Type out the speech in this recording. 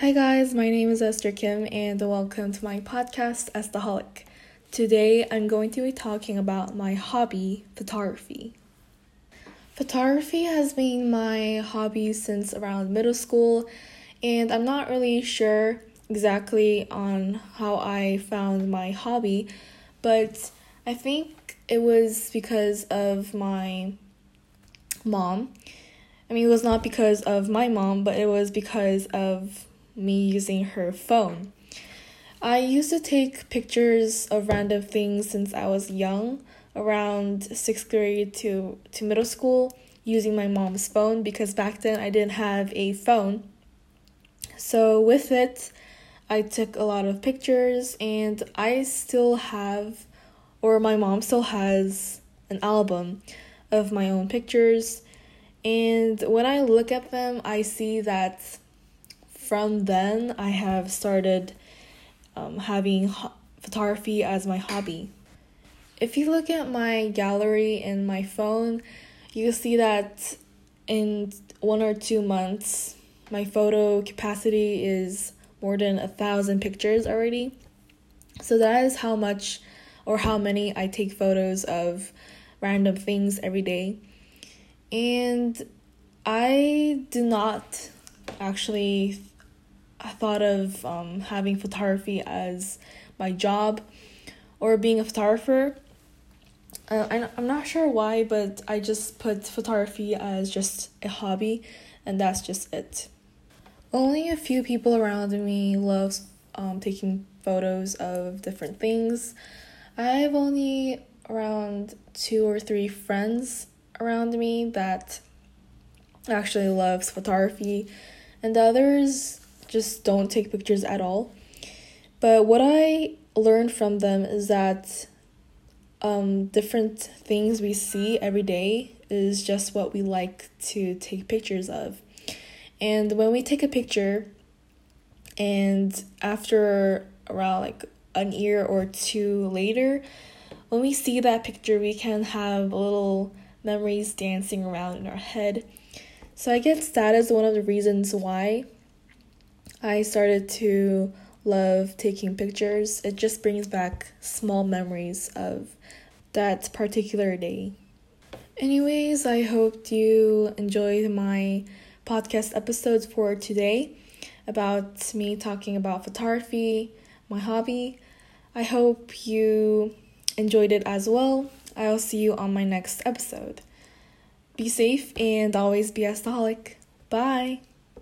Hi, guys, my name is Esther Kim, and welcome to my podcast, Estaholic. Today, I'm going to be talking about my hobby, photography. Photography has been my hobby since around middle school, and I'm not really sure exactly on how I found my hobby, but I think it was because of my mom. I mean, it was not because of my mom, but it was because of me using her phone. I used to take pictures of random things since I was young, around sixth grade to, to middle school, using my mom's phone because back then I didn't have a phone. So, with it, I took a lot of pictures, and I still have, or my mom still has, an album of my own pictures. And when I look at them, I see that from then I have started um, having ho- photography as my hobby. If you look at my gallery in my phone, you see that in one or two months, my photo capacity is more than a thousand pictures already. So that is how much or how many I take photos of random things every day. And I do not actually I thought of um, having photography as my job or being a photographer. Uh, I, I'm not sure why, but I just put photography as just a hobby, and that's just it. Only a few people around me love um, taking photos of different things. I have only around two or three friends around me that actually loves photography, and the others just don't take pictures at all. But what I learned from them is that um, different things we see every day is just what we like to take pictures of. And when we take a picture, and after around like an year or two later, when we see that picture, we can have little memories dancing around in our head. So I guess that is one of the reasons why I started to love taking pictures. It just brings back small memories of that particular day. Anyways, I hope you enjoyed my podcast episodes for today about me talking about photography, my hobby. I hope you enjoyed it as well. I'll see you on my next episode. Be safe and always be a staholic. Bye.